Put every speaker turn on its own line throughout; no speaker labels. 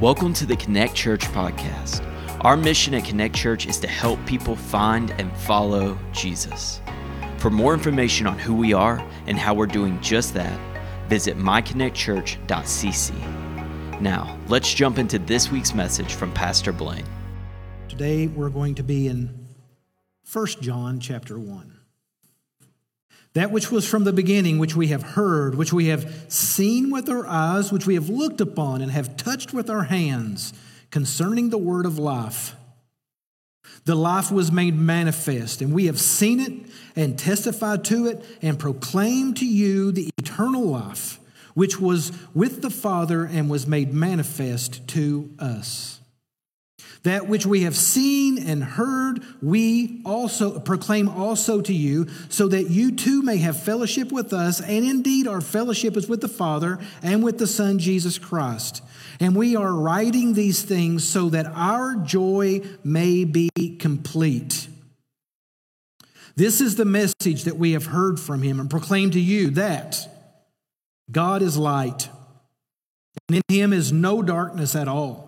Welcome to the Connect Church podcast. Our mission at Connect Church is to help people find and follow Jesus. For more information on who we are and how we're doing just that, visit myconnectchurch.cc. Now, let's jump into this week's message from Pastor Blaine.
Today we're going to be in 1 John chapter 1. That which was from the beginning, which we have heard, which we have seen with our eyes, which we have looked upon and have touched with our hands, concerning the word of life. The life was made manifest, and we have seen it and testified to it and proclaimed to you the eternal life, which was with the Father and was made manifest to us. That which we have seen and heard, we also proclaim also to you, so that you too may have fellowship with us. And indeed, our fellowship is with the Father and with the Son, Jesus Christ. And we are writing these things so that our joy may be complete. This is the message that we have heard from him and proclaim to you that God is light, and in him is no darkness at all.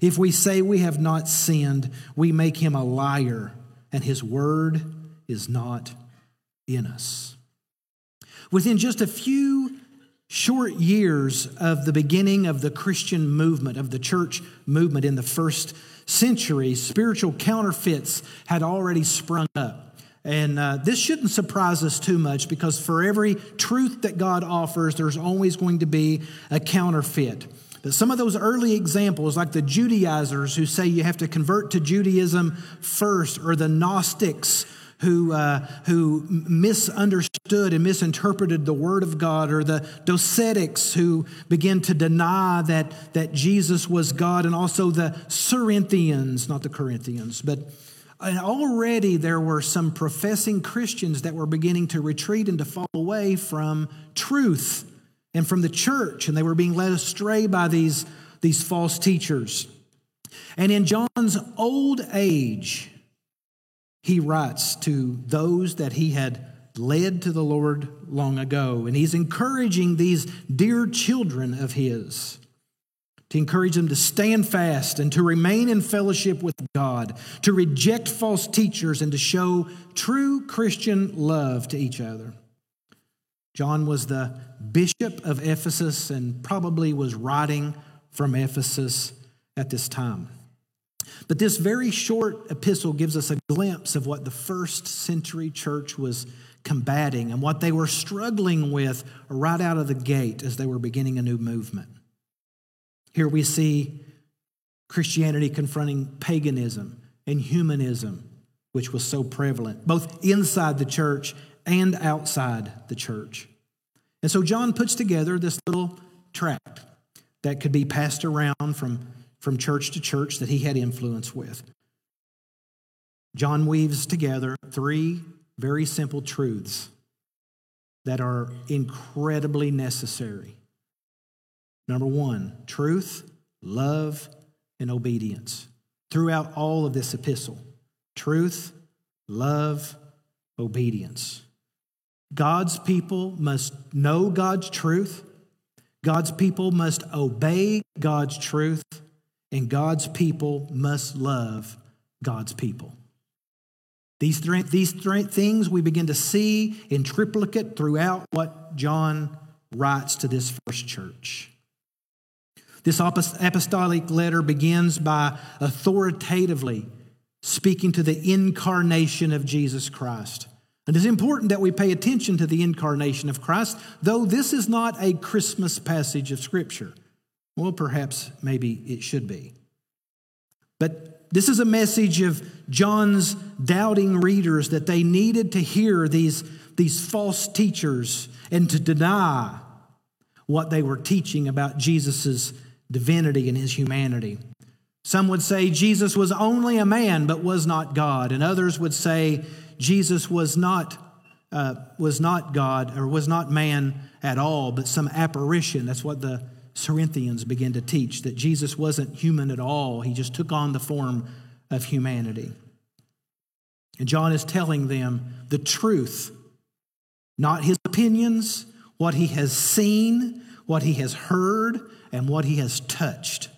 If we say we have not sinned, we make him a liar, and his word is not in us. Within just a few short years of the beginning of the Christian movement, of the church movement in the first century, spiritual counterfeits had already sprung up. And uh, this shouldn't surprise us too much because for every truth that God offers, there's always going to be a counterfeit. But some of those early examples, like the Judaizers who say you have to convert to Judaism first, or the Gnostics who, uh, who misunderstood and misinterpreted the Word of God, or the Docetics who begin to deny that, that Jesus was God, and also the Cerinthians, not the Corinthians, but and already there were some professing Christians that were beginning to retreat and to fall away from truth and from the church, and they were being led astray by these, these false teachers. And in John's old age, he writes to those that he had led to the Lord long ago, and he's encouraging these dear children of his to encourage them to stand fast and to remain in fellowship with God, to reject false teachers, and to show true Christian love to each other. John was the bishop of Ephesus and probably was writing from Ephesus at this time. But this very short epistle gives us a glimpse of what the first century church was combating and what they were struggling with right out of the gate as they were beginning a new movement. Here we see Christianity confronting paganism and humanism, which was so prevalent, both inside the church and outside the church. And so John puts together this little tract that could be passed around from, from church to church that he had influence with. John weaves together three very simple truths that are incredibly necessary. Number one, truth, love, and obedience. Throughout all of this epistle, truth, love, obedience. God's people must know God's truth, God's people must obey God's truth, and God's people must love God's people. These, three, these three things we begin to see in triplicate throughout what John writes to this first church. This apostolic letter begins by authoritatively speaking to the incarnation of Jesus Christ. It is important that we pay attention to the incarnation of Christ, though this is not a Christmas passage of Scripture. Well, perhaps maybe it should be. But this is a message of John's doubting readers that they needed to hear these, these false teachers and to deny what they were teaching about Jesus' divinity and his humanity. Some would say Jesus was only a man but was not God, and others would say Jesus was not, uh, was not God or was not man at all, but some apparition. That's what the Corinthians begin to teach that Jesus wasn't human at all, he just took on the form of humanity. And John is telling them the truth, not his opinions, what he has seen, what he has heard, and what he has touched.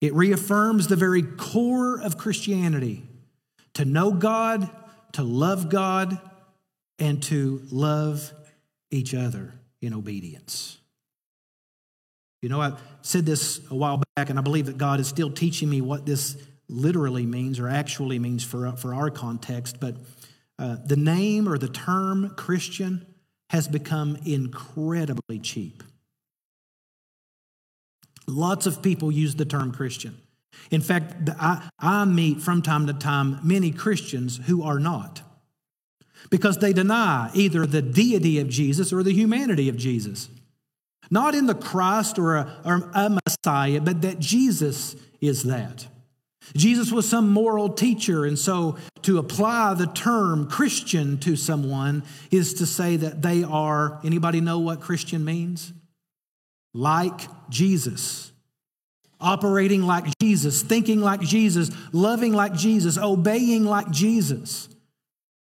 It reaffirms the very core of Christianity to know God, to love God, and to love each other in obedience. You know, I said this a while back, and I believe that God is still teaching me what this literally means or actually means for, for our context. But uh, the name or the term Christian has become incredibly cheap. Lots of people use the term Christian. In fact, I, I meet from time to time many Christians who are not because they deny either the deity of Jesus or the humanity of Jesus. Not in the Christ or a, or a Messiah, but that Jesus is that. Jesus was some moral teacher, and so to apply the term Christian to someone is to say that they are, anybody know what Christian means? Like Jesus. Operating like Jesus, thinking like Jesus, loving like Jesus, obeying like Jesus.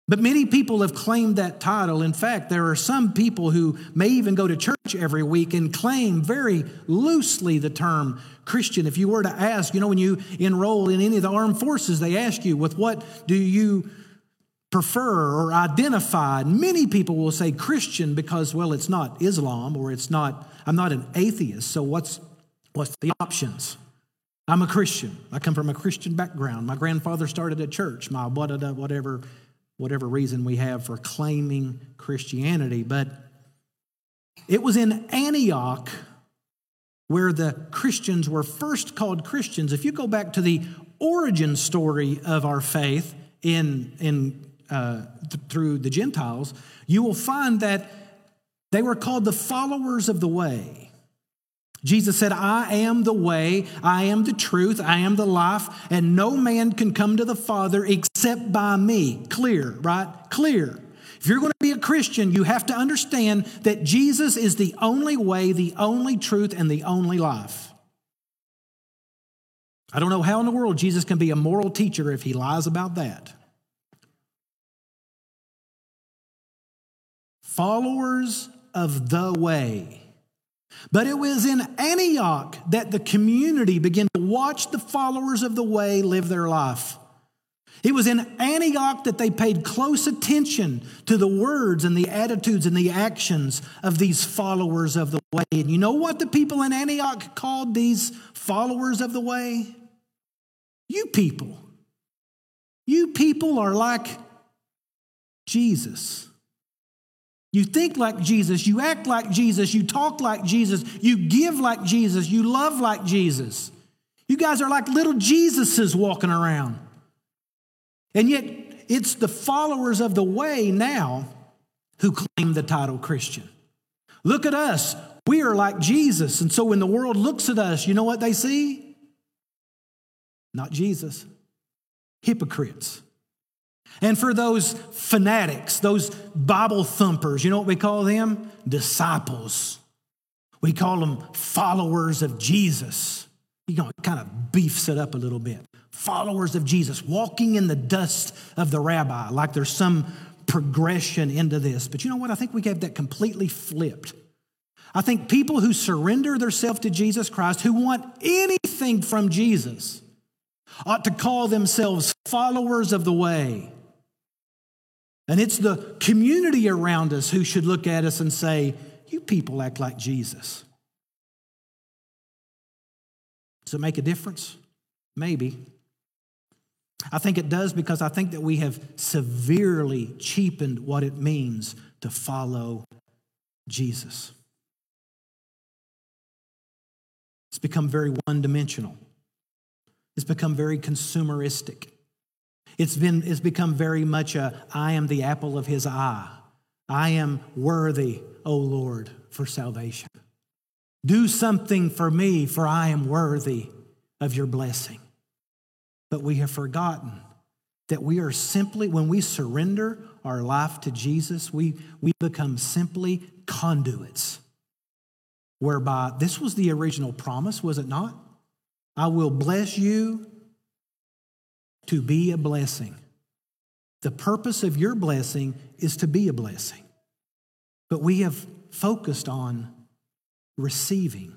But many people have claimed that title. In fact, there are some people who may even go to church every week and claim very loosely the term Christian. If you were to ask, you know, when you enroll in any of the armed forces, they ask you, with what do you prefer or identify? And many people will say Christian because, well, it's not Islam or it's not, I'm not an atheist. So what's, what's the options? I'm a Christian. I come from a Christian background. My grandfather started a church. My whatever whatever reason we have for claiming Christianity. But it was in Antioch where the Christians were first called Christians. If you go back to the origin story of our faith in, in, uh, th- through the Gentiles, you will find that they were called the followers of the way. Jesus said, I am the way, I am the truth, I am the life, and no man can come to the Father except by me. Clear, right? Clear. If you're going to be a Christian, you have to understand that Jesus is the only way, the only truth, and the only life. I don't know how in the world Jesus can be a moral teacher if he lies about that. Followers of the way. But it was in Antioch that the community began to watch the followers of the way live their life. It was in Antioch that they paid close attention to the words and the attitudes and the actions of these followers of the way. And you know what the people in Antioch called these followers of the way? You people. You people are like Jesus. You think like Jesus, you act like Jesus, you talk like Jesus, you give like Jesus, you love like Jesus. You guys are like little Jesuses walking around. And yet, it's the followers of the way now who claim the title Christian. Look at us. We are like Jesus. And so when the world looks at us, you know what they see? Not Jesus, hypocrites. And for those fanatics, those Bible thumpers, you know what we call them? Disciples. We call them followers of Jesus. You know, kind of beefs it up a little bit. Followers of Jesus, walking in the dust of the rabbi, like there's some progression into this. But you know what? I think we have that completely flipped. I think people who surrender themselves to Jesus Christ, who want anything from Jesus, ought to call themselves followers of the way. And it's the community around us who should look at us and say, You people act like Jesus. Does it make a difference? Maybe. I think it does because I think that we have severely cheapened what it means to follow Jesus. It's become very one dimensional, it's become very consumeristic. It's, been, it's become very much a I am the apple of his eye. I am worthy, O Lord, for salvation. Do something for me, for I am worthy. of your blessing. But we have forgotten that we are simply, when we surrender our life to Jesus, we, we become simply conduits. Whereby, this was the original promise, was it not? I will bless you to be a blessing. The purpose of your blessing is to be a blessing. But we have focused on receiving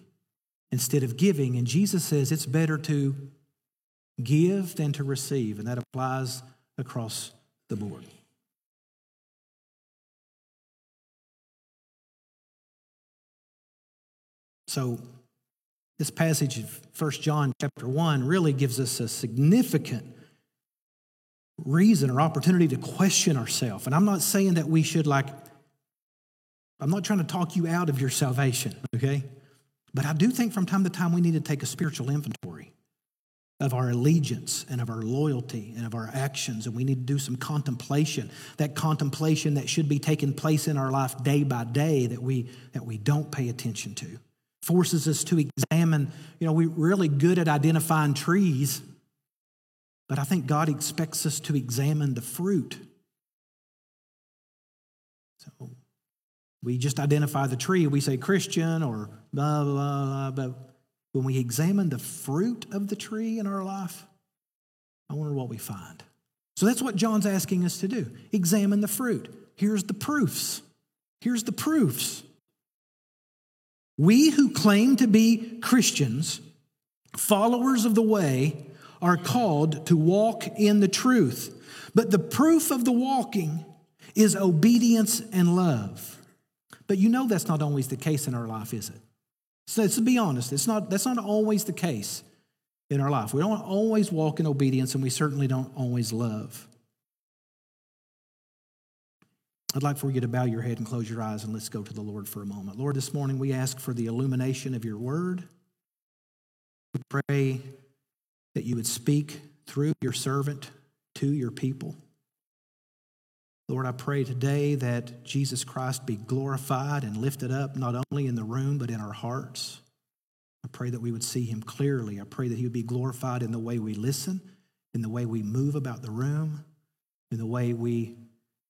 instead of giving. And Jesus says it's better to give than to receive. And that applies across the board. So, this passage of 1 John chapter 1 really gives us a significant reason or opportunity to question ourselves. And I'm not saying that we should, like, I'm not trying to talk you out of your salvation, okay? But I do think from time to time we need to take a spiritual inventory of our allegiance and of our loyalty and of our actions. And we need to do some contemplation. That contemplation that should be taking place in our life day by day that we, that we don't pay attention to. Forces us to examine, you know, we're really good at identifying trees, but I think God expects us to examine the fruit. So we just identify the tree, we say Christian or blah, blah, blah, but when we examine the fruit of the tree in our life, I wonder what we find. So that's what John's asking us to do examine the fruit. Here's the proofs. Here's the proofs. We who claim to be Christians, followers of the way, are called to walk in the truth. But the proof of the walking is obedience and love. But you know that's not always the case in our life, is it? So let's be honest, it's not, that's not always the case in our life. We don't always walk in obedience, and we certainly don't always love. I'd like for you to bow your head and close your eyes and let's go to the Lord for a moment. Lord, this morning we ask for the illumination of your word. We pray that you would speak through your servant to your people. Lord, I pray today that Jesus Christ be glorified and lifted up, not only in the room, but in our hearts. I pray that we would see him clearly. I pray that he would be glorified in the way we listen, in the way we move about the room, in the way we,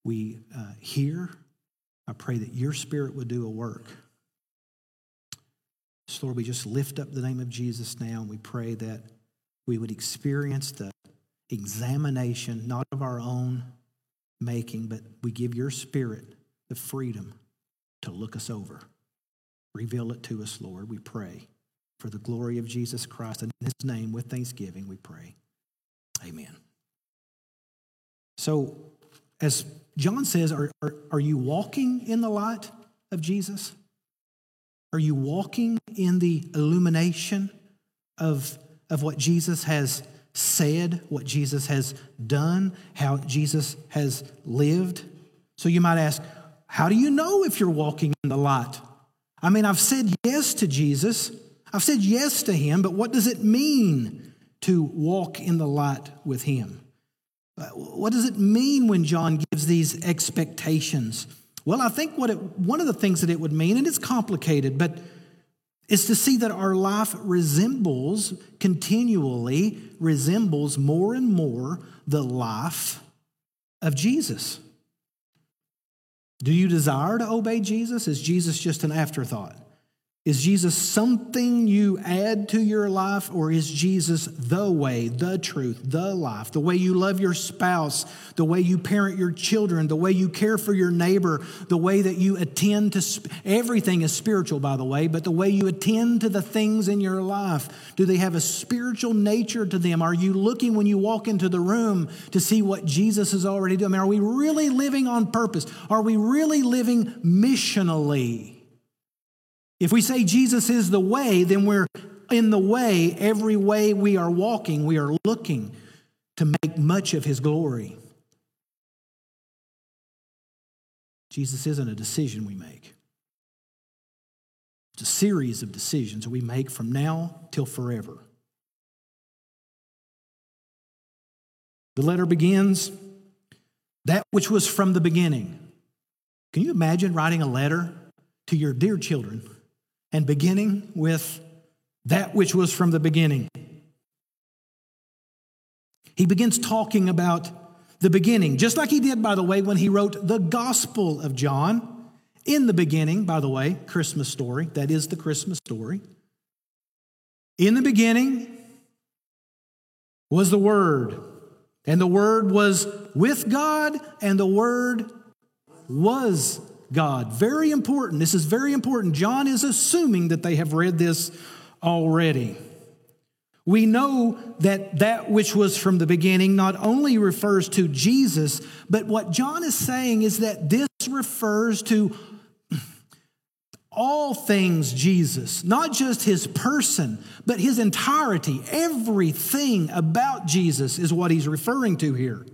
we uh, hear. I pray that your spirit would do a work. So, Lord, we just lift up the name of Jesus now, and we pray that we would experience the examination, not of our own making, but we give your spirit the freedom to look us over. Reveal it to us, Lord, we pray. For the glory of Jesus Christ. And in his name, with thanksgiving, we pray. Amen. So, as John says, are, are, are you walking in the light of Jesus? Are you walking in the illumination of, of what Jesus has said, what Jesus has done, how Jesus has lived. So you might ask, how do you know if you're walking in the light? I mean, I've said yes to Jesus, I've said yes to him, but what does it mean to walk in the light with him? Uh, what does it mean when John gives these expectations? Well, I think what it, one of the things that it would mean, and it's complicated, but is to see that our life resembles, continually resembles more and more the life of Jesus. Do you desire to obey Jesus? Is Jesus just an afterthought? Is Jesus something you add to your life, or is Jesus the way, the truth, the life? The way you love your spouse, the way you parent your children, the way you care for your neighbor, the way that you attend to sp- everything is spiritual, by the way, but the way you attend to the things in your life. Do they have a spiritual nature to them? Are you looking when you walk into the room to see what Jesus is already doing? I mean, are we really living on purpose? Are we really living missionally? If we say Jesus is the way, then we're in the way, every way we are walking, we are looking to make much of his glory. Jesus isn't a decision we make. It's a series of decisions we make from now till forever. The letter begins, that which was from the beginning. Can you imagine writing a letter to your dear children? And beginning with that which was from the beginning. He begins talking about the beginning, just like he did, by the way, when he wrote the Gospel of John. In the beginning, by the way, Christmas story, that is the Christmas story. In the beginning was the Word, and the Word was with God, and the Word was God. Very important. This is very important. John is assuming that they have read this already. We know that that which was from the beginning not only refers to Jesus, but what John is saying is that this refers to all things Jesus, not just his person, but his entirety. Everything about Jesus is what he's referring to here.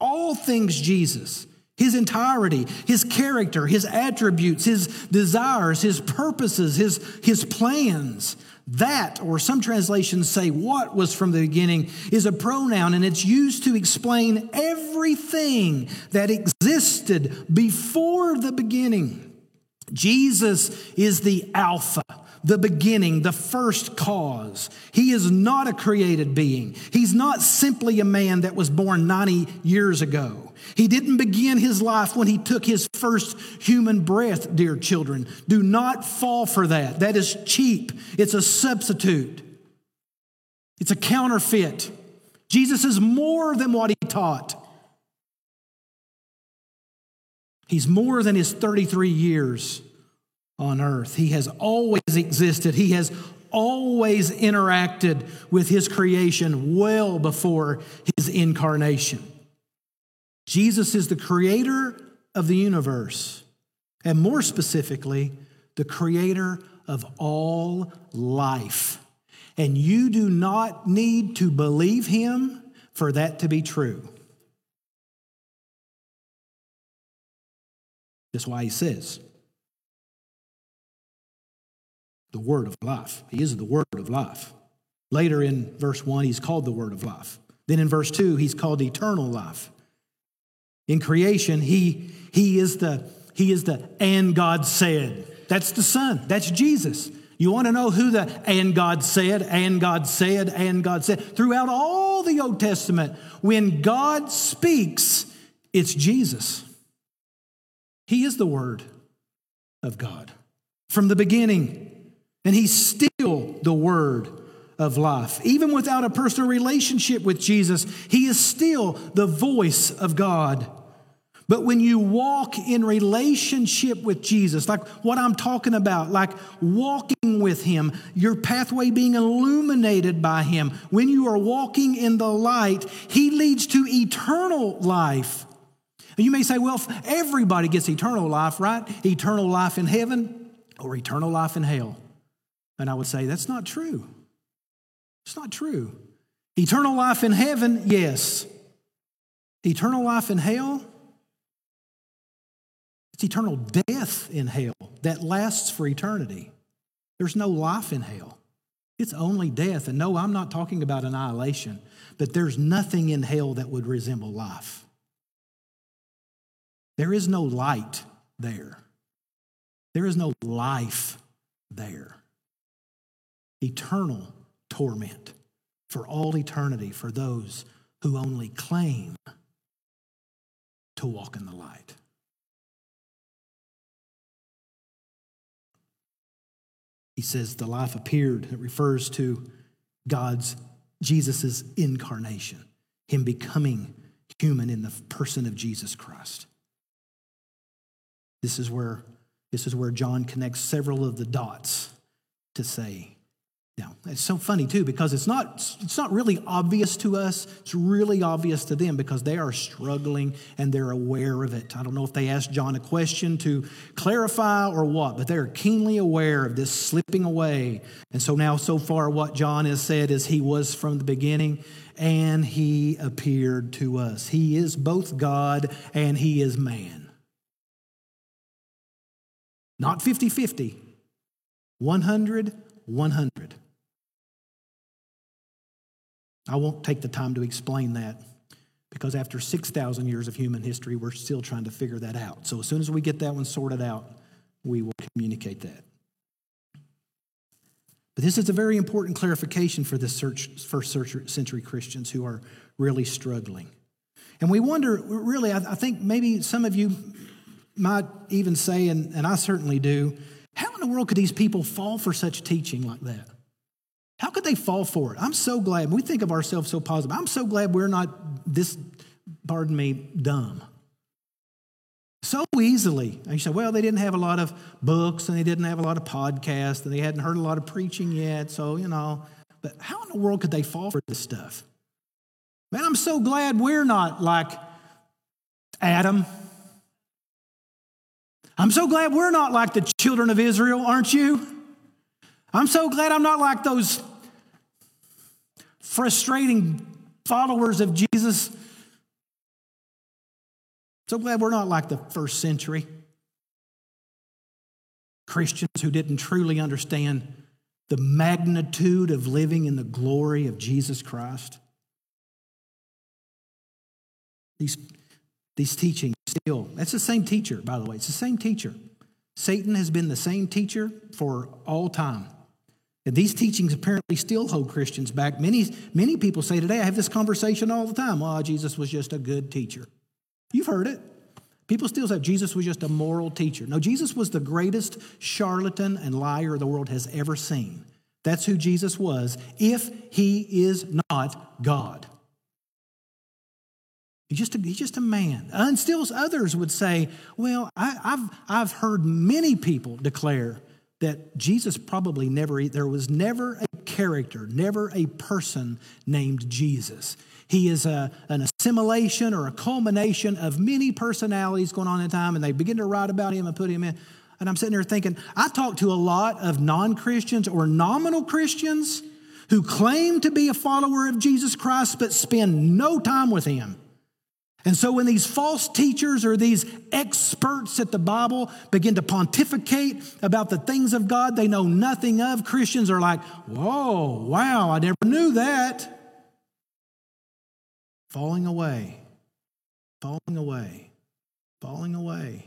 All things Jesus his entirety, his character, his attributes, his desires, his purposes, his, his plans. That, or some translations say what was from the beginning, is a pronoun and it's used to explain everything that existed before the beginning. Jesus is the Alpha the beginning, the first cause. He is not a created being. He's not simply a man that was born 90 years ago. He didn't begin his life when he took his first human breath, dear children. Do not fall for that. That is cheap, it's a substitute, it's a counterfeit. Jesus is more than what he taught. He's more than his 33 years on earth. He has always existed. He has always interacted with his creation well before his incarnation. Jesus is the creator of the universe, and more specifically, the creator of all life. And you do not need to believe him for that to be true. That's why he says, the word of life. He is the word of life. Later in verse 1, he's called the word of life. Then in verse 2, he's called eternal life. In creation, he, he is the he is the and God said. That's the Son. That's Jesus. You want to know who the and God said, and God said, and God said? Throughout all the Old Testament, when God speaks, it's Jesus. He is the Word of God from the beginning. And He's still the Word of life. Even without a personal relationship with Jesus, He is still the voice of God. But when you walk in relationship with Jesus, like what I'm talking about, like walking with Him, your pathway being illuminated by Him, when you are walking in the light, He leads to eternal life. You may say, well, everybody gets eternal life, right? Eternal life in heaven or eternal life in hell. And I would say, that's not true. It's not true. Eternal life in heaven, yes. Eternal life in hell, it's eternal death in hell that lasts for eternity. There's no life in hell. It's only death. And no, I'm not talking about annihilation, but there's nothing in hell that would resemble life. There is no light there, there is no life there eternal torment for all eternity for those who only claim to walk in the light. He says the life appeared. It refers to God's, Jesus' incarnation, him becoming human in the person of Jesus Christ. This is where, this is where John connects several of the dots to say now, it's so funny too because it's not, it's not really obvious to us. It's really obvious to them because they are struggling and they're aware of it. I don't know if they asked John a question to clarify or what, but they're keenly aware of this slipping away. And so now, so far, what John has said is he was from the beginning and he appeared to us. He is both God and he is man. Not 50 50, 100 100. I won't take the time to explain that because after 6,000 years of human history, we're still trying to figure that out. So as soon as we get that one sorted out, we will communicate that. But this is a very important clarification for the first century Christians who are really struggling. And we wonder, really, I think maybe some of you might even say, and, and I certainly do, how in the world could these people fall for such teaching like that? How could they fall for it? I'm so glad. We think of ourselves so positive. I'm so glad we're not this, pardon me, dumb. So easily. And you say, well, they didn't have a lot of books and they didn't have a lot of podcasts and they hadn't heard a lot of preaching yet. So, you know, but how in the world could they fall for this stuff? Man, I'm so glad we're not like Adam. I'm so glad we're not like the children of Israel, aren't you? I'm so glad I'm not like those frustrating followers of Jesus. So glad we're not like the first century Christians who didn't truly understand the magnitude of living in the glory of Jesus Christ. These, these teachings still, that's the same teacher, by the way. It's the same teacher. Satan has been the same teacher for all time. These teachings apparently still hold Christians back. Many, many people say today, I have this conversation all the time. Oh, Jesus was just a good teacher. You've heard it. People still say Jesus was just a moral teacher. No, Jesus was the greatest charlatan and liar the world has ever seen. That's who Jesus was, if he is not God. He's just a, he's just a man. And still others would say, well, I, have I've heard many people declare that Jesus probably never, there was never a character, never a person named Jesus. He is a, an assimilation or a culmination of many personalities going on in time, and they begin to write about him and put him in. And I'm sitting there thinking, I talk to a lot of non Christians or nominal Christians who claim to be a follower of Jesus Christ but spend no time with him. And so when these false teachers or these experts at the Bible begin to pontificate about the things of God they know nothing of, Christians are like, whoa, wow, I never knew that. Falling away, falling away, falling away.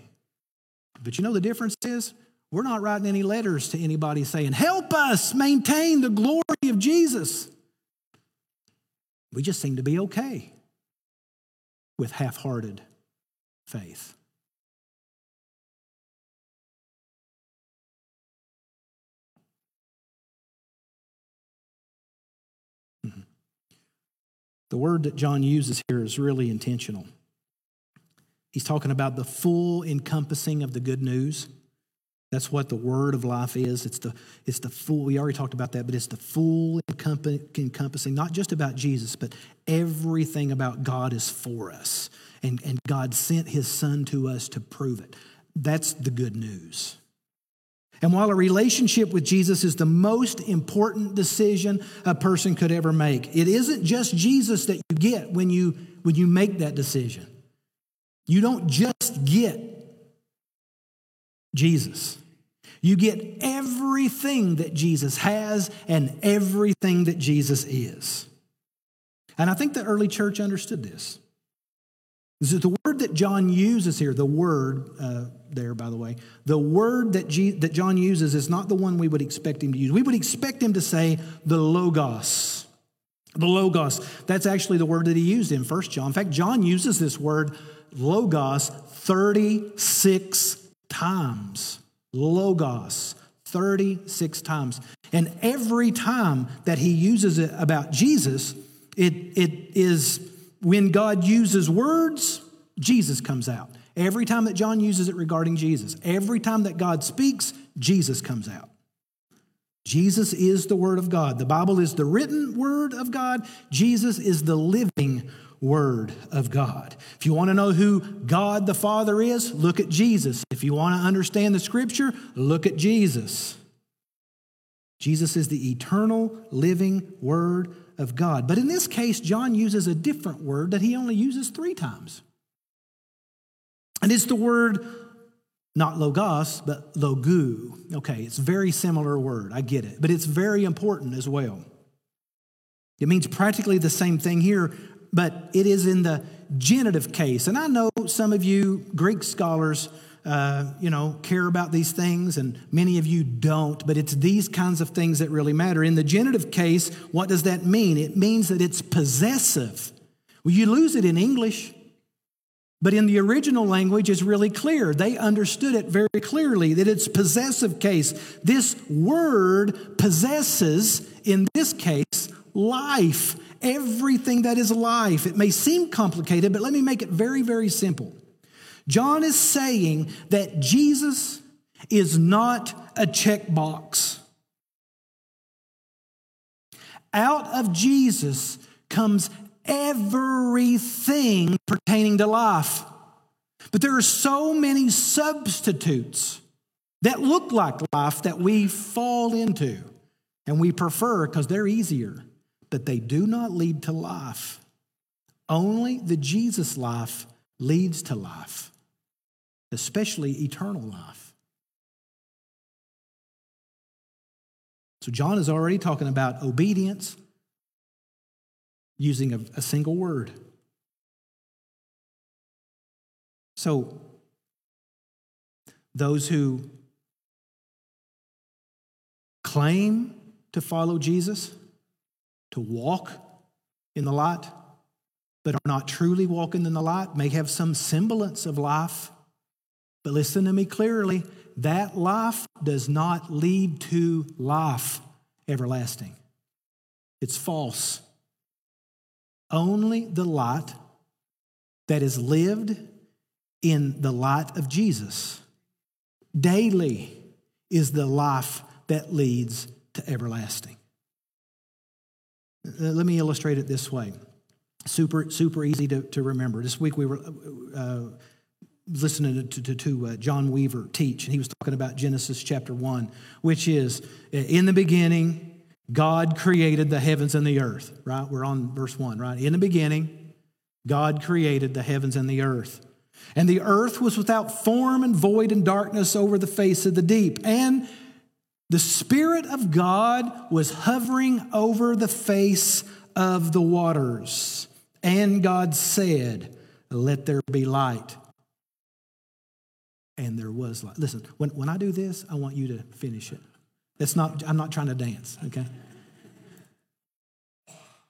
But you know the difference is? We're not writing any letters to anybody saying, help us maintain the glory of Jesus. We just seem to be okay with half hearted faith. Mm-hmm. The word that John uses here is really intentional. He's talking about the full encompassing of the good news. That's what the word of life is. It's the, it's the full, we already talked about that, but it's the full encompassing, not just about Jesus, but everything about God is for us. And, and God sent his son to us to prove it. That's the good news. And while a relationship with Jesus is the most important decision a person could ever make, it isn't just Jesus that you get when you, when you make that decision. You don't just get Jesus. You get everything that Jesus has and everything that Jesus is. And I think the early church understood this. This is the word that John uses here, the word uh, there, by the way. The word that, that John uses is not the one we would expect him to use. We would expect him to say the Logos. The Logos. That's actually the word that he used in First John. In fact, John uses this word Logos 36 times. Logos, 36 times. And every time that he uses it about Jesus, it, it is when God uses words, Jesus comes out. Every time that John uses it regarding Jesus, every time that God speaks, Jesus comes out. Jesus is the Word of God. The Bible is the written Word of God. Jesus is the living Word of God. If you want to know who God the Father is, look at Jesus. If you want to understand the Scripture, look at Jesus. Jesus is the eternal living Word of God. But in this case, John uses a different word that he only uses three times. And it's the word not logos, but logou. Okay, it's a very similar word. I get it. But it's very important as well. It means practically the same thing here, but it is in the genitive case. And I know some of you Greek scholars uh, you know, care about these things, and many of you don't, but it's these kinds of things that really matter. In the genitive case, what does that mean? It means that it's possessive. Well, you lose it in English. But in the original language, it's really clear. They understood it very clearly that it's possessive case. This word possesses, in this case, life. Everything that is life. It may seem complicated, but let me make it very, very simple. John is saying that Jesus is not a checkbox. Out of Jesus comes everything pertaining to life. But there are so many substitutes that look like life that we fall into and we prefer because they're easier, but they do not lead to life. Only the Jesus life leads to life, especially eternal life. So, John is already talking about obedience using a, a single word. So, those who claim to follow Jesus, to walk in the light, but are not truly walking in the light, may have some semblance of life. But listen to me clearly that life does not lead to life everlasting, it's false. Only the light that is lived in the light of Jesus daily is the life that leads to everlasting. Uh, let me illustrate it this way. Super, super easy to, to remember. This week we were uh, listening to, to, to uh, John Weaver teach, and he was talking about Genesis chapter 1, which is uh, in the beginning, God created the heavens and the earth, right? We're on verse 1, right? In the beginning, God created the heavens and the earth. And the earth was without form and void and darkness over the face of the deep. And the Spirit of God was hovering over the face of the waters. And God said, Let there be light. And there was light. Listen, when, when I do this, I want you to finish it. It's not, I'm not trying to dance, okay?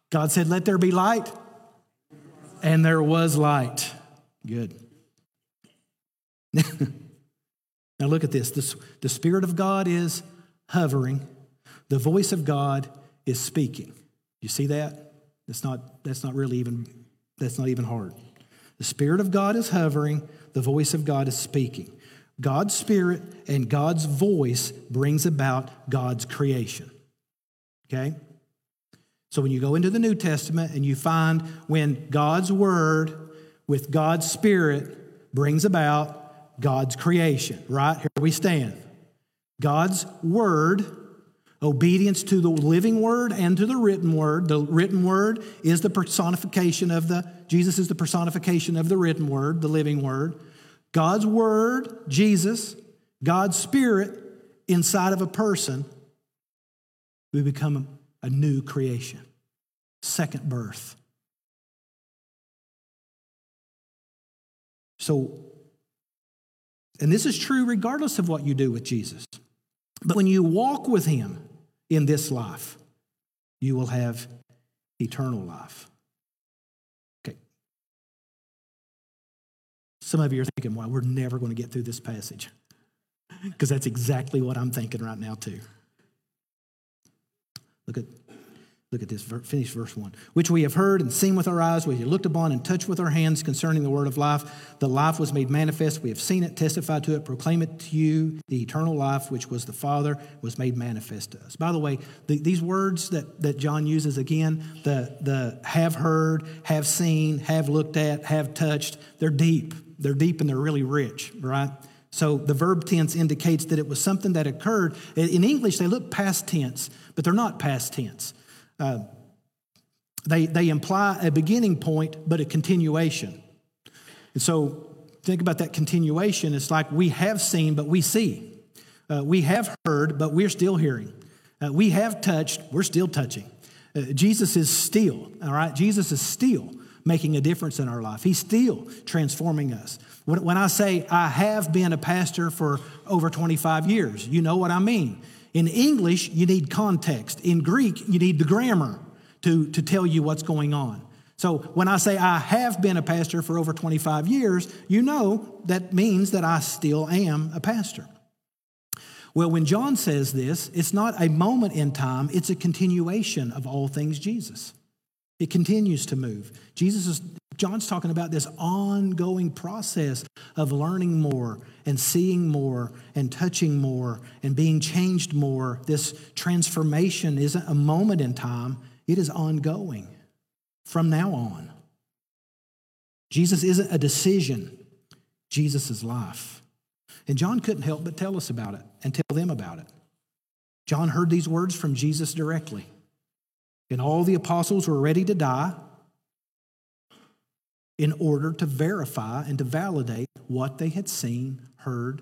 God said, Let there be light. And there was light. Good. now look at this. The, the Spirit of God is hovering, the voice of God is speaking. You see that? That's not, that's not really even, that's not even hard. The Spirit of God is hovering, the voice of God is speaking. God's Spirit and God's voice brings about God's creation. Okay? So when you go into the New Testament and you find when God's Word with God's Spirit brings about God's creation, right? Here we stand. God's Word, obedience to the living Word and to the written Word. The written Word is the personification of the, Jesus is the personification of the written Word, the living Word. God's Word, Jesus, God's Spirit inside of a person, we become a new creation, second birth. So, and this is true regardless of what you do with Jesus. But when you walk with Him in this life, you will have eternal life. Okay. Some of you are thinking, well, we're never going to get through this passage. Because that's exactly what I'm thinking right now, too. Look at Look at this, finish verse 1. Which we have heard and seen with our eyes, we have looked upon and touched with our hands concerning the word of life. The life was made manifest. We have seen it, testified to it, proclaim it to you. The eternal life, which was the Father, was made manifest to us. By the way, the, these words that, that John uses again, the, the have heard, have seen, have looked at, have touched, they're deep. They're deep and they're really rich, right? So the verb tense indicates that it was something that occurred. In English, they look past tense, but they're not past tense. Uh, they, they imply a beginning point, but a continuation. And so think about that continuation. It's like we have seen, but we see. Uh, we have heard, but we're still hearing. Uh, we have touched, we're still touching. Uh, Jesus is still, all right? Jesus is still making a difference in our life. He's still transforming us. When I say I have been a pastor for over 25 years, you know what I mean. In English, you need context. In Greek, you need the grammar to, to tell you what's going on. So when I say I have been a pastor for over 25 years, you know that means that I still am a pastor. Well, when John says this, it's not a moment in time, it's a continuation of all things Jesus. It continues to move. Jesus is, John's talking about this ongoing process of learning more and seeing more and touching more and being changed more. This transformation isn't a moment in time, it is ongoing from now on. Jesus isn't a decision, Jesus is life. And John couldn't help but tell us about it and tell them about it. John heard these words from Jesus directly. And all the apostles were ready to die in order to verify and to validate what they had seen, heard,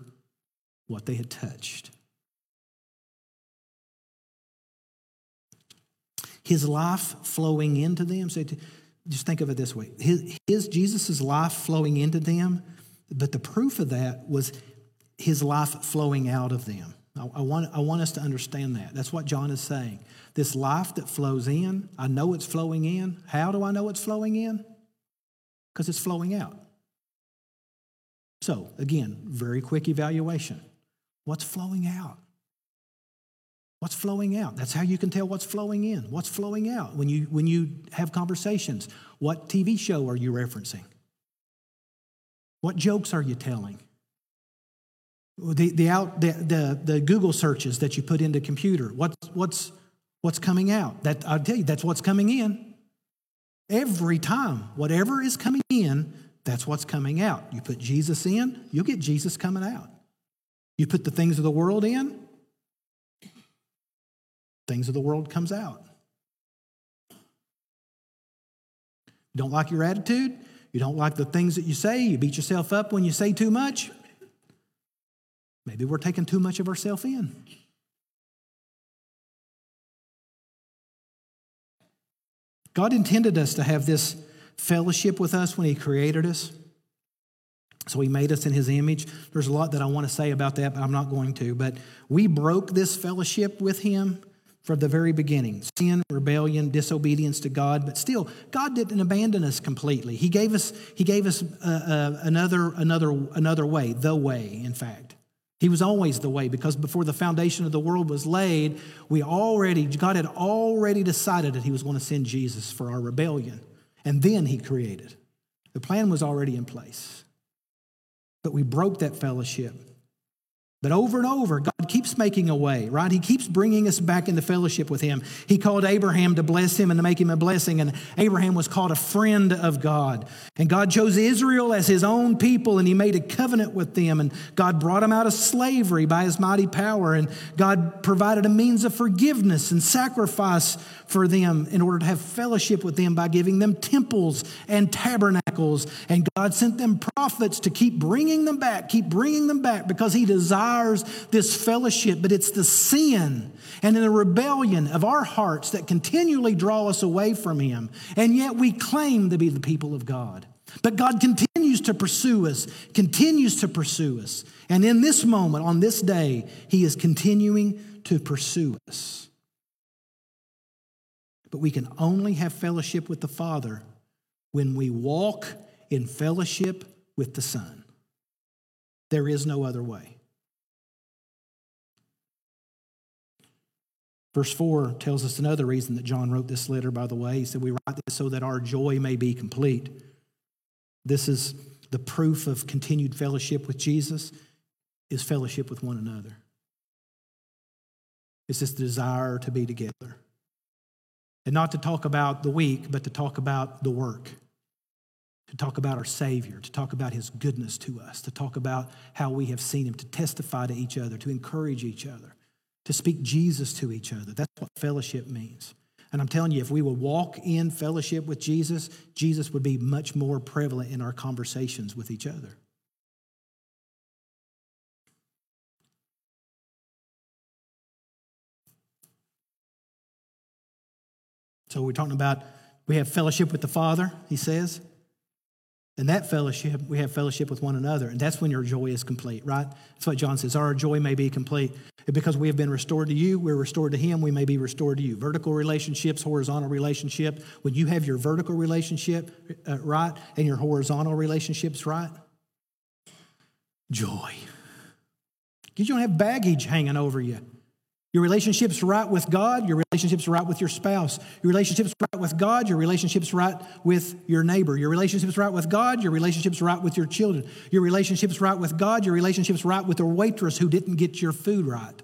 what they had touched. His life flowing into them. So just think of it this way: his, his Jesus' life flowing into them, but the proof of that was his life flowing out of them. I, I, want, I want us to understand that. That's what John is saying. This life that flows in, I know it's flowing in. How do I know it's flowing in? Because it's flowing out. So, again, very quick evaluation. What's flowing out? What's flowing out? That's how you can tell what's flowing in. What's flowing out when you when you have conversations? What TV show are you referencing? What jokes are you telling? The, the, out, the, the, the Google searches that you put into computer, what's, what's, what's coming out? That, I'll tell you, that's what's coming in. Every time, whatever is coming in, that's what's coming out. You put Jesus in, you'll get Jesus coming out. You put the things of the world in, things of the world comes out. You don't like your attitude? You don't like the things that you say? You beat yourself up when you say too much? Maybe we're taking too much of ourselves in. God intended us to have this fellowship with us when He created us. So He made us in His image. There's a lot that I want to say about that, but I'm not going to. But we broke this fellowship with Him from the very beginning sin, rebellion, disobedience to God. But still, God didn't abandon us completely. He gave us, he gave us uh, uh, another, another, another way, the way, in fact. He was always the way because before the foundation of the world was laid, we already, God had already decided that He was going to send Jesus for our rebellion. And then He created. The plan was already in place. But we broke that fellowship but over and over, God keeps making a way, right? He keeps bringing us back into fellowship with Him. He called Abraham to bless him and to make him a blessing, and Abraham was called a friend of God. And God chose Israel as His own people, and He made a covenant with them. And God brought them out of slavery by His mighty power. And God provided a means of forgiveness and sacrifice for them in order to have fellowship with them by giving them temples and tabernacles. And God sent them prophets to keep bringing them back, keep bringing them back because He desires this fellowship. But it's the sin and the rebellion of our hearts that continually draw us away from Him. And yet we claim to be the people of God. But God continues to pursue us, continues to pursue us. And in this moment, on this day, He is continuing to pursue us. But we can only have fellowship with the Father when we walk in fellowship with the Son. There is no other way. Verse 4 tells us another reason that John wrote this letter, by the way. He said, We write this so that our joy may be complete. This is the proof of continued fellowship with Jesus, is fellowship with one another. It's this desire to be together. And not to talk about the week, but to talk about the work, to talk about our Savior, to talk about His goodness to us, to talk about how we have seen Him, to testify to each other, to encourage each other, to speak Jesus to each other. That's what fellowship means. And I'm telling you, if we would walk in fellowship with Jesus, Jesus would be much more prevalent in our conversations with each other. So we're talking about We have fellowship with the Father, he says. And that fellowship, we have fellowship with one another. And that's when your joy is complete, right? That's what John says. Our joy may be complete. Because we have been restored to you, we're restored to him, we may be restored to you. Vertical relationships, horizontal relationship. When you have your vertical relationship uh, right and your horizontal relationships right, joy. Because you don't have baggage hanging over you. Your relationship's right with God, your relationship's right with your spouse. Your relationship's right with God, your relationship's right with your neighbor. Your relationship's right with God, your relationship's right with your children. Your relationship's right with God, your relationship's right with the waitress who didn't get your food right.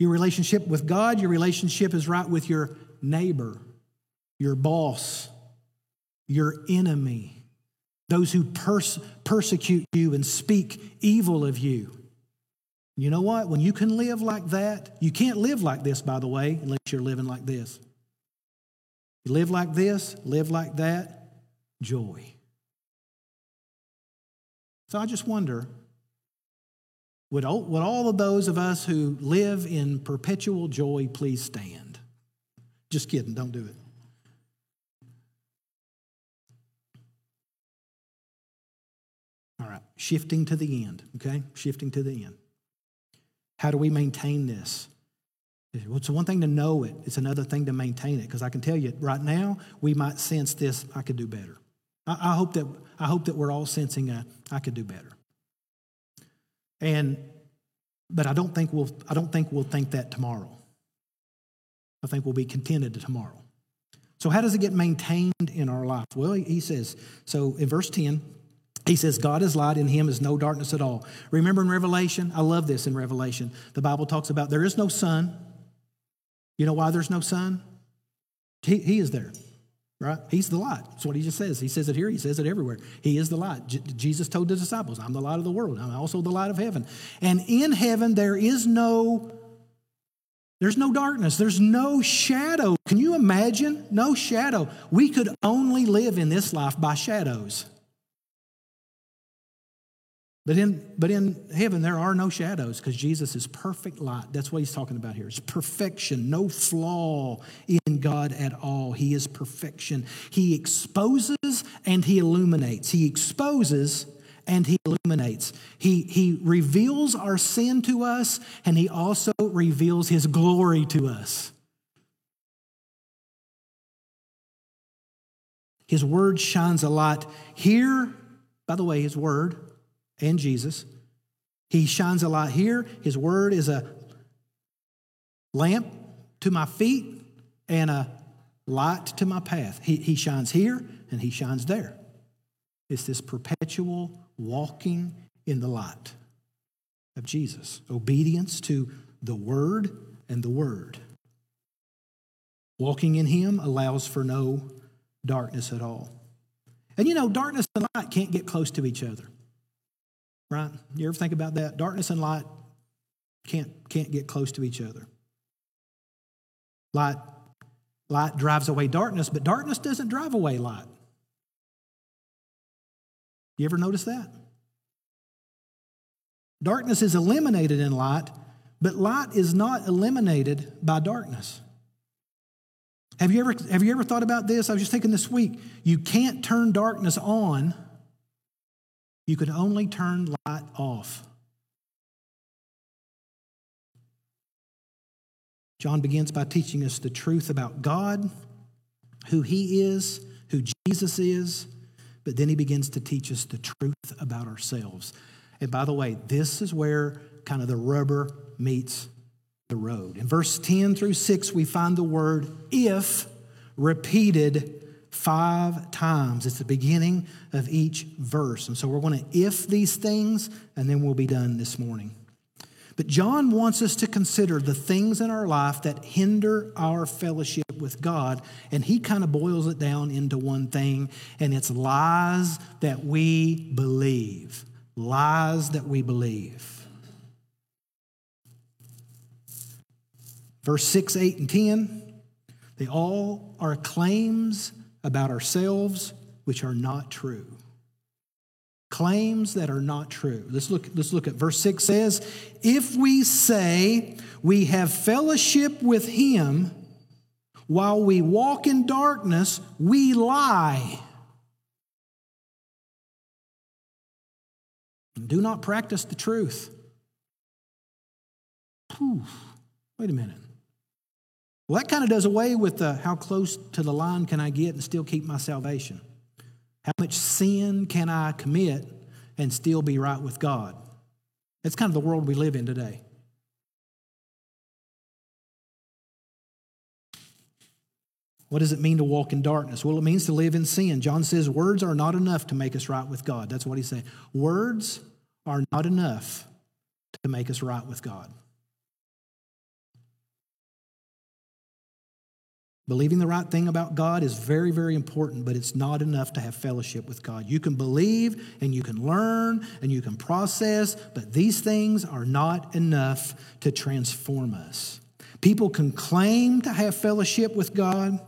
Your relationship with God, your relationship is right with your neighbor, your boss, your enemy, those who pers- persecute you and speak evil of you. You know what? When you can live like that, you can't live like this, by the way, unless you're living like this. You live like this, live like that, joy. So I just wonder would all, would all of those of us who live in perpetual joy please stand? Just kidding, don't do it. All right, shifting to the end, okay? Shifting to the end. How do we maintain this? Well, it's one thing to know it, it's another thing to maintain it. Because I can tell you, right now, we might sense this I could do better. I, I hope, that, I hope that we're all sensing a, I could do better. And, but I don't, think we'll, I don't think we'll think that tomorrow. I think we'll be contented tomorrow. So, how does it get maintained in our life? Well, he says, so in verse 10, he says, God is light, in him is no darkness at all. Remember in Revelation? I love this in Revelation. The Bible talks about there is no sun. You know why there's no sun? He, he is there, right? He's the light. That's what he just says. He says it here, he says it everywhere. He is the light. J- Jesus told the disciples, I'm the light of the world. I'm also the light of heaven. And in heaven, there is no there's no darkness. There's no shadow. Can you imagine? No shadow. We could only live in this life by shadows. But in, but in heaven, there are no shadows because Jesus is perfect light. That's what he's talking about here. It's perfection, no flaw in God at all. He is perfection. He exposes and he illuminates. He exposes and he illuminates. He, he reveals our sin to us and he also reveals his glory to us. His word shines a light here. By the way, his word and Jesus. He shines a light here. His word is a lamp to my feet and a light to my path. He, he shines here and he shines there. It's this perpetual walking in the light of Jesus, obedience to the word and the word. Walking in him allows for no darkness at all. And you know, darkness and light can't get close to each other right? You ever think about that? Darkness and light can't, can't get close to each other. Light, light drives away darkness, but darkness doesn't drive away light. You ever notice that? Darkness is eliminated in light, but light is not eliminated by darkness. Have you ever, have you ever thought about this? I was just thinking this week. You can't turn darkness on you could only turn light off. John begins by teaching us the truth about God, who He is, who Jesus is, but then he begins to teach us the truth about ourselves. And by the way, this is where kind of the rubber meets the road. In verse 10 through 6, we find the word if repeated five times. It's the beginning of each verse. And so we're going to if these things, and then we'll be done this morning. But John wants us to consider the things in our life that hinder our fellowship with God. And he kind of boils it down into one thing, and it's lies that we believe. Lies that we believe. Verse 6, 8, and 10, they all are claims about ourselves which are not true. Claims that are not true. Let's look, let's look at verse 6 says, If we say we have fellowship with him While we walk in darkness, we lie. Do not practice the truth. Whew. Wait a minute. Well, that kind of does away with the how close to the line can I get and still keep my salvation? How much sin can I commit and still be right with God? That's kind of the world we live in today. What does it mean to walk in darkness? Well, it means to live in sin. John says words are not enough to make us right with God. That's what he's saying. Words are not enough to make us right with God. Believing the right thing about God is very, very important, but it's not enough to have fellowship with God. You can believe and you can learn and you can process, but these things are not enough to transform us. People can claim to have fellowship with God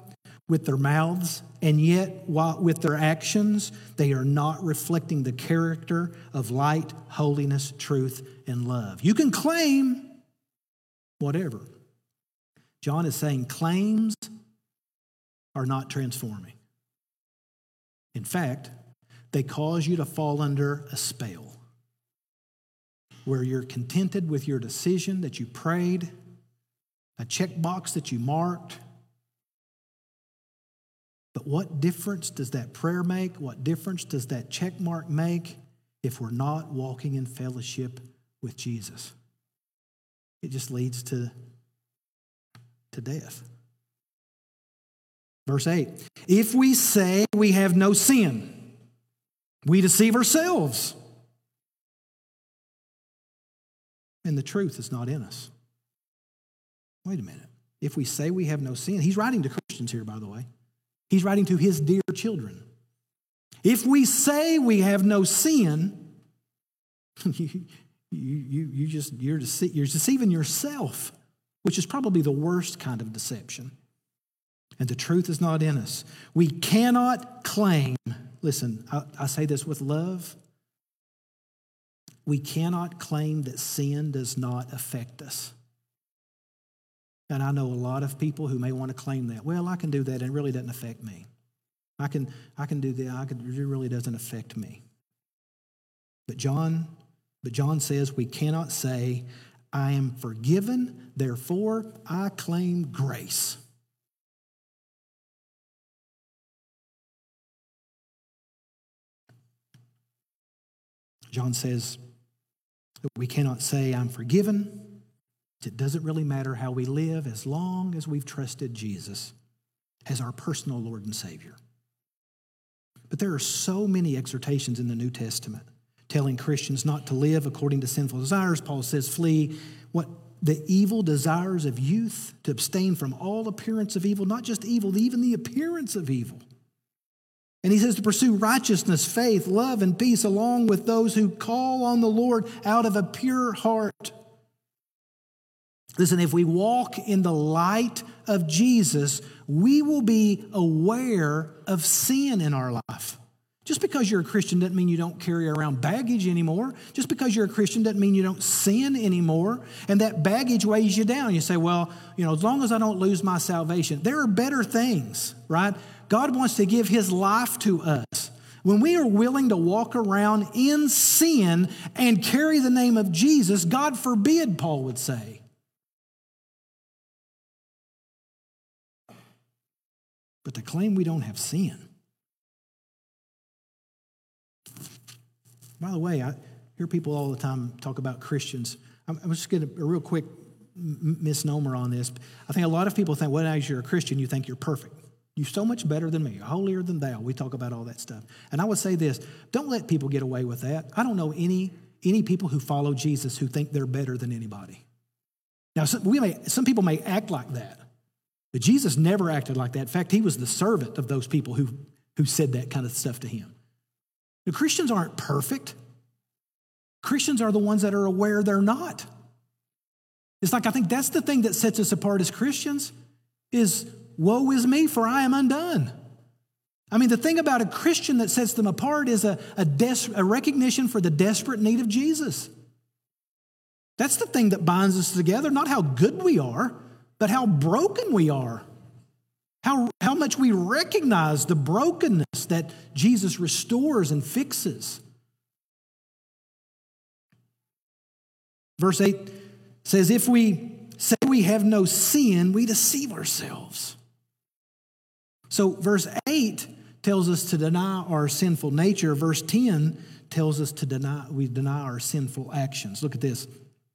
with their mouths, and yet with their actions, they are not reflecting the character of light, holiness, truth, and love. You can claim whatever. John is saying claims are not transforming. In fact, they cause you to fall under a spell where you're contented with your decision that you prayed, a checkbox that you marked, but what difference does that prayer make? What difference does that check mark make if we're not walking in fellowship with Jesus? It just leads to, to death. Verse 8 If we say we have no sin, we deceive ourselves, and the truth is not in us. Wait a minute. If we say we have no sin, he's writing to Christians here, by the way. He's writing to his dear children. If we say we have no sin, you, you, you just, you're, dece- you're deceiving yourself, which is probably the worst kind of deception. And the truth is not in us. We cannot claim, listen, I, I say this with love. We cannot claim that sin does not affect us. And I know a lot of people who may want to claim that. Well, I can do that and it really doesn't affect me. I can, I can do that. I can, it really doesn't affect me. But John, but John says we cannot say, I am forgiven, therefore I claim grace. John says that we cannot say, I'm forgiven, it doesn't really matter how we live as long as we've trusted Jesus as our personal Lord and Savior. But there are so many exhortations in the New Testament telling Christians not to live according to sinful desires. Paul says, flee what the evil desires of youth, to abstain from all appearance of evil, not just evil, even the appearance of evil. And he says to pursue righteousness, faith, love, and peace along with those who call on the Lord out of a pure heart. Listen, if we walk in the light of Jesus, we will be aware of sin in our life. Just because you're a Christian doesn't mean you don't carry around baggage anymore. Just because you're a Christian doesn't mean you don't sin anymore. And that baggage weighs you down. You say, well, you know, as long as I don't lose my salvation, there are better things, right? God wants to give his life to us. When we are willing to walk around in sin and carry the name of Jesus, God forbid, Paul would say, but to claim we don't have sin. By the way, I hear people all the time talk about Christians. I'm, just going to a real quick misnomer on this. I think a lot of people think, well, as you're a Christian, you think you're perfect. You're so much better than me, holier than thou. We talk about all that stuff. And I would say this don't let people get away with that. I don't know any, any people who follow Jesus who think they're better than anybody. Now, some, we may, some people may act like that. But Jesus never acted like that. In fact, he was the servant of those people who, who said that kind of stuff to him. The Christians aren't perfect. Christians are the ones that are aware they're not. It's like I think that's the thing that sets us apart as Christians is woe is me for I am undone. I mean, the thing about a Christian that sets them apart is a, a, des- a recognition for the desperate need of Jesus. That's the thing that binds us together, not how good we are, but how broken we are. How, how much we recognize the brokenness that Jesus restores and fixes. Verse 8 says, If we say we have no sin, we deceive ourselves. So, verse 8 tells us to deny our sinful nature. Verse 10 tells us to deny, we deny our sinful actions. Look at this,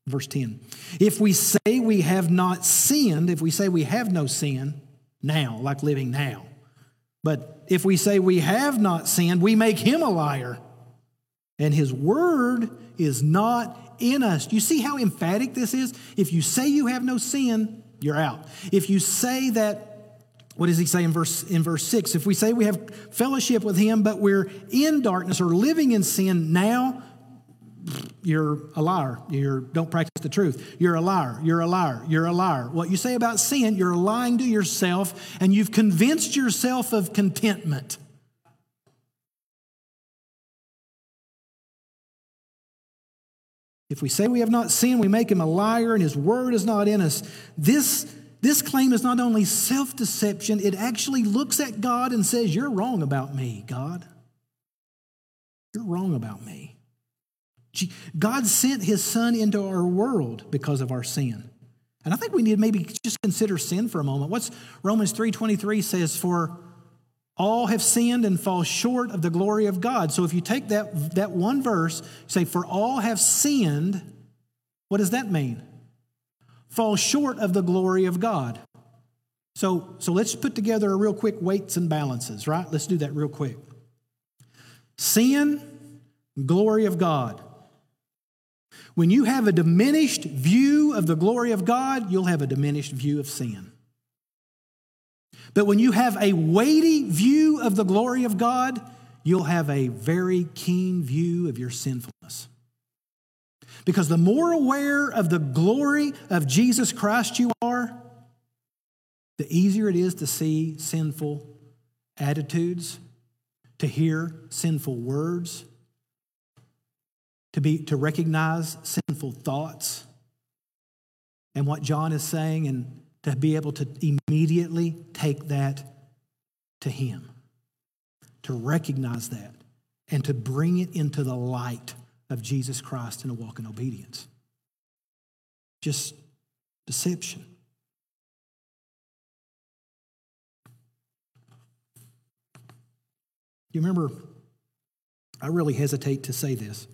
verse 10. If we say we have not sinned, if we say we have no sin, now, like living now, but if we say we have not sinned, we make him a liar, and his word is not in us. You see how emphatic this is? If you say you have no sin, you're out. If you say that what does he say in verse in verse 6 if we say we have fellowship with him but we're in darkness or living in sin now you're a liar. You don't practice the truth. You're a liar. You're a liar. You're a liar. What you say about sin you're lying to yourself and you've convinced yourself of contentment. If we say we have not sinned, we make him a liar and his word is not in us. This, this claim is not only self deception, it actually looks at God and says, You're wrong about me, God. You're wrong about me. God sent his son into our world because of our sin. And I think we need to maybe just consider sin for a moment. What's Romans 3:23 says for all have sinned and fall short of the glory of God. So if you take that, that one verse, say, For all have sinned, what does that mean? Fall short of the glory of God. So, so let's put together a real quick weights and balances, right? Let's do that real quick. Sin, glory of God. When you have a diminished view of the glory of God, you'll have a diminished view of sin. But when you have a weighty view of the glory of God, you'll have a very keen view of your sinfulness. Because the more aware of the glory of Jesus Christ you are, the easier it is to see sinful attitudes, to hear sinful words, to, be, to recognize sinful thoughts. And what John is saying and to be able to immediately take that to Him, to recognize that, and to bring it into the light of Jesus Christ in a walk in obedience. Just deception. You remember, I really hesitate to say this,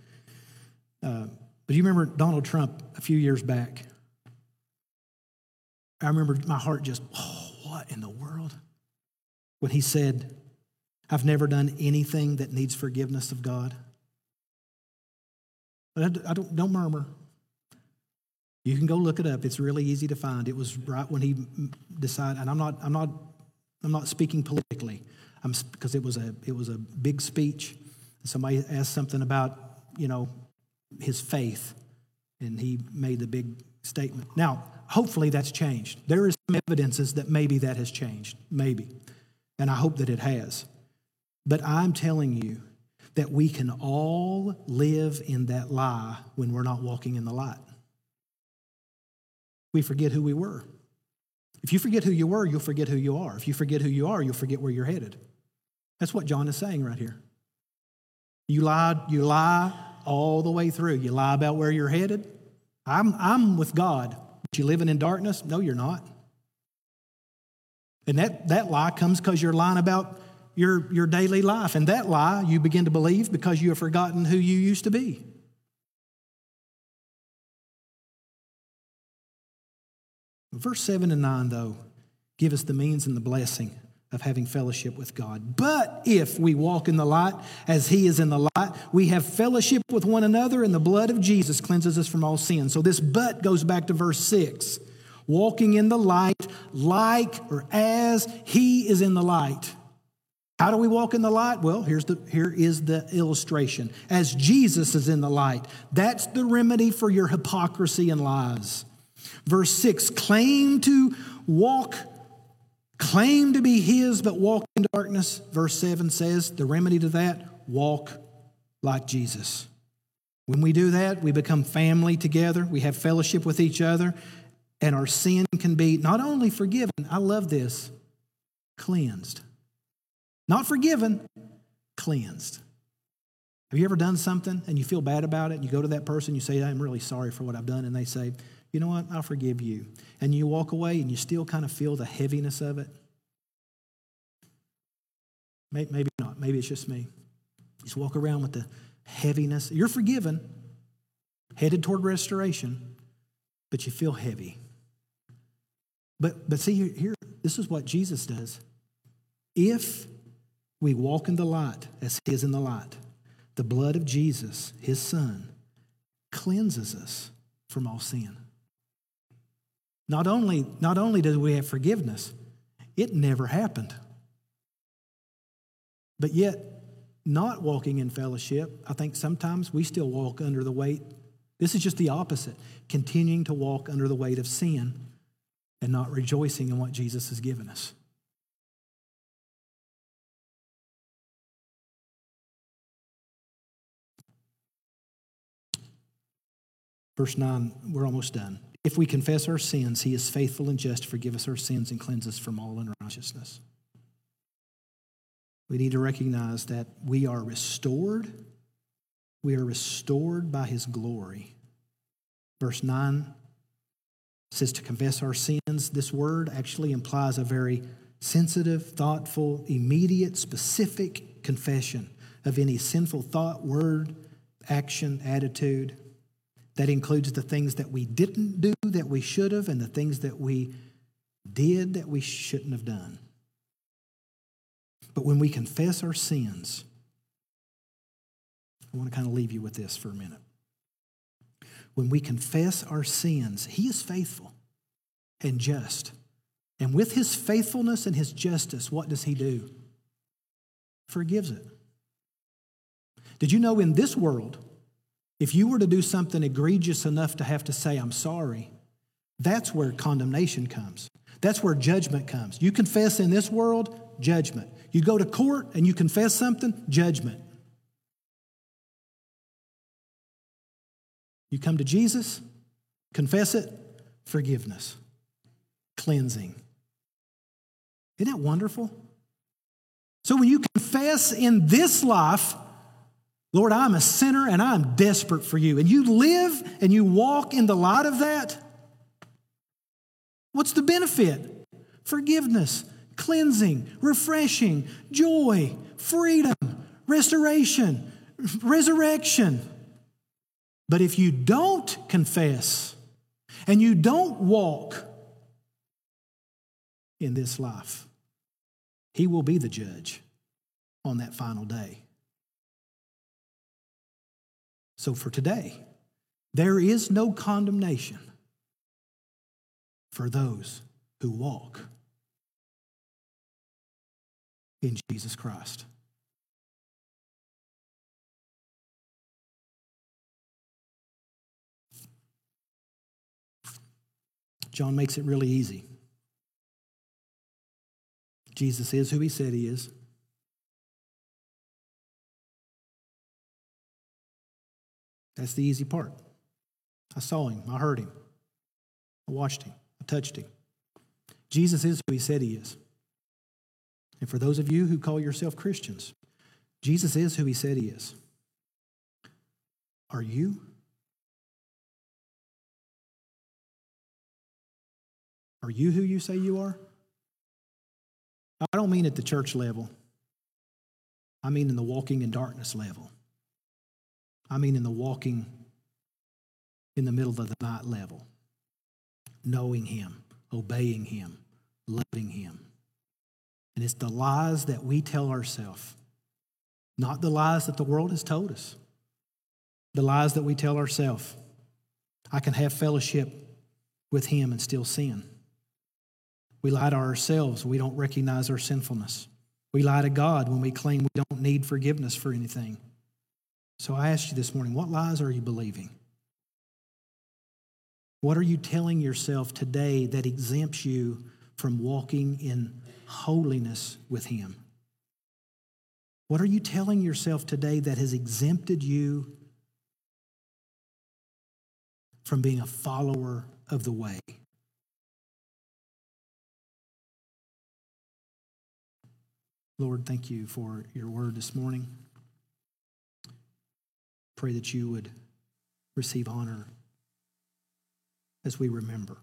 uh, but you remember Donald Trump a few years back I remember my heart just, oh, what in the world? When he said, I've never done anything that needs forgiveness of God. I don't, don't murmur. You can go look it up. It's really easy to find. It was right when he decided, and I'm not, I'm not, I'm not speaking politically, I'm, because it was a, it was a big speech. Somebody asked something about, you know, his faith, and he made the big statement. Now, hopefully that's changed. There is some evidences that maybe that has changed, maybe. And I hope that it has. But I'm telling you that we can all live in that lie when we're not walking in the light. We forget who we were. If you forget who you were, you'll forget who you are. If you forget who you are, you'll forget where you're headed. That's what John is saying right here. You lie, you lie all the way through. You lie about where you're headed. I'm, I'm with God. But you living in darkness? No, you're not. And that, that lie comes because you're lying about your, your daily life. And that lie you begin to believe because you have forgotten who you used to be. Verse 7 and 9, though, give us the means and the blessing of having fellowship with God. But if we walk in the light as He is in the light, we have fellowship with one another, and the blood of Jesus cleanses us from all sin. So this but goes back to verse 6. Walking in the light, like or as He is in the light. How do we walk in the light? Well, here's the, here is the illustration. As Jesus is in the light, that's the remedy for your hypocrisy and lies. Verse 6 claim to walk claim to be his but walk in darkness, verse 7 says the remedy to that walk like Jesus. When we do that, we become family together, we have fellowship with each other, and our sin can be not only forgiven, I love this, cleansed. Not forgiven, cleansed. Have you ever done something and you feel bad about it and you go to that person, you say, I'm really sorry for what I've done, and they say, You know what? I'll forgive you. And you walk away and you still kind of feel the heaviness of it? Maybe not. Maybe it's just me. Just walk around with the heaviness. You're forgiven, headed toward restoration, but you feel heavy. But, but see, here, this is what Jesus does. If we walk in the light as He is in the light, the blood of Jesus, His Son, cleanses us from all sin. Not only, not only do we have forgiveness, it never happened. But yet, not walking in fellowship, I think sometimes we still walk under the weight. This is just the opposite, continuing to walk under the weight of sin and not rejoicing in what Jesus has given us. Verse 9, we're almost done. If we confess our sins, he is faithful and just to forgive us our sins and cleanse us from all unrighteousness. We need to recognize that we are restored. We are restored by his glory. Verse 9 says to confess our sins. This word actually implies a very sensitive, thoughtful, immediate, specific confession of any sinful thought, word, action, attitude. That includes the things that we didn't do that we should have, and the things that we did that we shouldn't have done. But when we confess our sins, I want to kind of leave you with this for a minute. When we confess our sins, He is faithful and just. And with His faithfulness and His justice, what does He do? Forgives it. Did you know in this world, if you were to do something egregious enough to have to say, I'm sorry, that's where condemnation comes. That's where judgment comes. You confess in this world, judgment. You go to court and you confess something, judgment. You come to Jesus, confess it, forgiveness, cleansing. Isn't that wonderful? So when you confess in this life, Lord, I'm a sinner and I'm desperate for you, and you live and you walk in the light of that, what's the benefit? Forgiveness, cleansing, refreshing, joy, freedom, restoration, resurrection. But if you don't confess and you don't walk in this life, He will be the judge on that final day. So for today, there is no condemnation for those who walk in Jesus Christ. John makes it really easy. Jesus is who he said he is. That's the easy part. I saw him. I heard him. I watched him. I touched him. Jesus is who he said he is. And for those of you who call yourself Christians, Jesus is who he said he is. Are you? Are you who you say you are? I don't mean at the church level. I mean in the walking in darkness level. I mean in the walking in the middle of the night level. Knowing Him, obeying Him, loving Him. And it's the lies that we tell ourselves, not the lies that the world has told us. The lies that we tell ourselves. I can have fellowship with Him and still sin. We lie to ourselves. We don't recognize our sinfulness. We lie to God when we claim we don't need forgiveness for anything. So I asked you this morning what lies are you believing? What are you telling yourself today that exempts you from walking in holiness with Him? What are you telling yourself today that has exempted you from being a follower of the way? Lord, thank you for your word this morning. Pray that you would receive honor as we remember.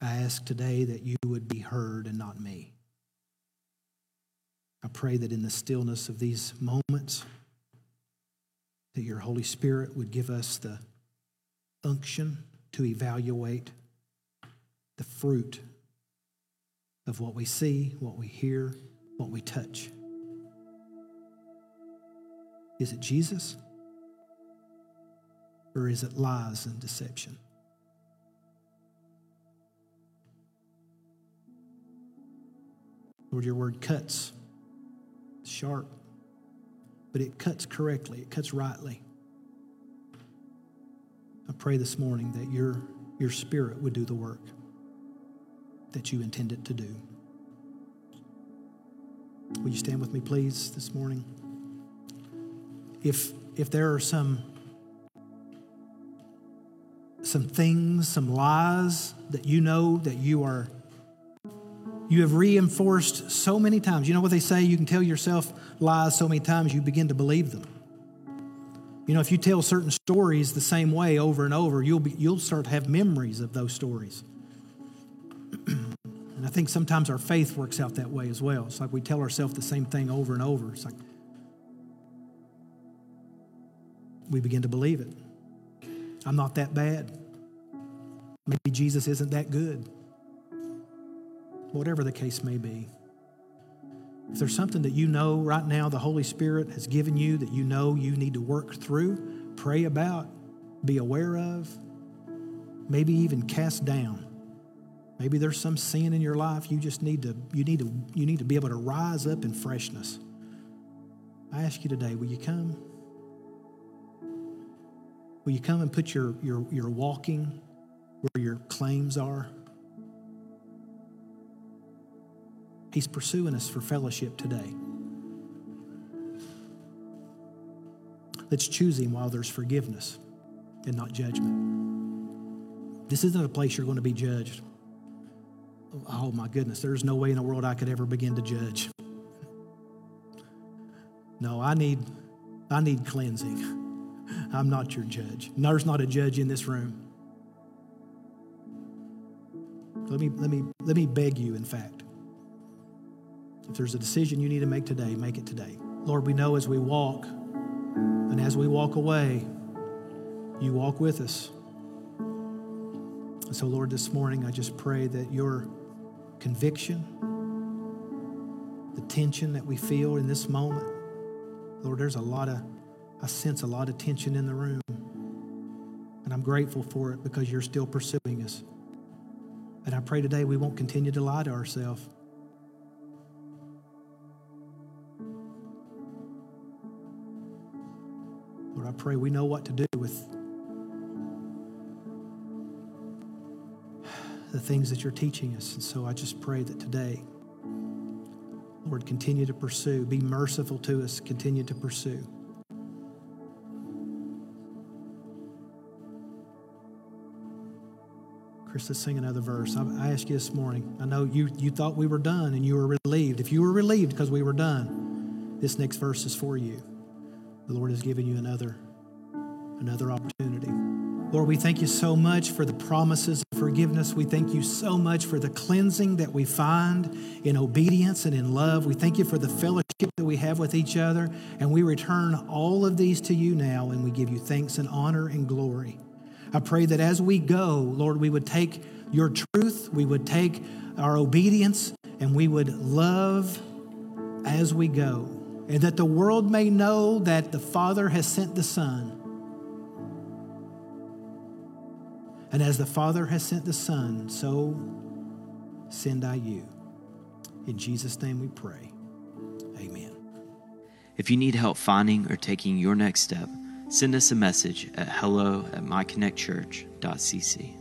I ask today that you would be heard and not me. I pray that in the stillness of these moments, that your Holy Spirit would give us the unction to evaluate the fruit of what we see, what we hear, what we touch. Is it Jesus? Or is it lies and deception? Lord, your word cuts sharp, but it cuts correctly, it cuts rightly. I pray this morning that your, your spirit would do the work that you intend it to do. Will you stand with me, please, this morning? If, if there are some, some things, some lies that you know that you are you have reinforced so many times. You know what they say? You can tell yourself lies so many times you begin to believe them. You know, if you tell certain stories the same way over and over, you'll, be, you'll start to have memories of those stories. and I think sometimes our faith works out that way as well. It's like we tell ourselves the same thing over and over. It's like we begin to believe it. I'm not that bad. Maybe Jesus isn't that good whatever the case may be. If there's something that you know right now the Holy Spirit has given you that you know you need to work through, pray about, be aware of, maybe even cast down. Maybe there's some sin in your life you just need to you need to you need to be able to rise up in freshness. I ask you today, will you come? Will you come and put your your your walking where your claims are? He's pursuing us for fellowship today. Let's choose Him while there's forgiveness and not judgment. This isn't a place you're going to be judged. Oh my goodness, there's no way in the world I could ever begin to judge. No, I need I need cleansing. I'm not your judge. There's not a judge in this room. Let me let me let me beg you, in fact. If there's a decision you need to make today, make it today. Lord, we know as we walk and as we walk away, you walk with us. And so, Lord, this morning I just pray that your conviction, the tension that we feel in this moment, Lord, there's a lot of, I sense a lot of tension in the room. And I'm grateful for it because you're still pursuing us. And I pray today we won't continue to lie to ourselves. Lord, I pray we know what to do with the things that you're teaching us. And so I just pray that today, Lord, continue to pursue. Be merciful to us. Continue to pursue. Chris, let's sing another verse. I, I ask you this morning. I know you, you thought we were done and you were relieved. If you were relieved because we were done, this next verse is for you. The Lord has given you another, another opportunity. Lord, we thank you so much for the promises of forgiveness. We thank you so much for the cleansing that we find in obedience and in love. We thank you for the fellowship that we have with each other. And we return all of these to you now, and we give you thanks and honor and glory. I pray that as we go, Lord, we would take your truth, we would take our obedience, and we would love as we go and that the world may know that the Father has sent the Son. And as the Father has sent the Son, so send I you. In Jesus' name we pray. Amen.
If you need help finding or taking your next step, send us a message at hello at myconnectchurch.cc.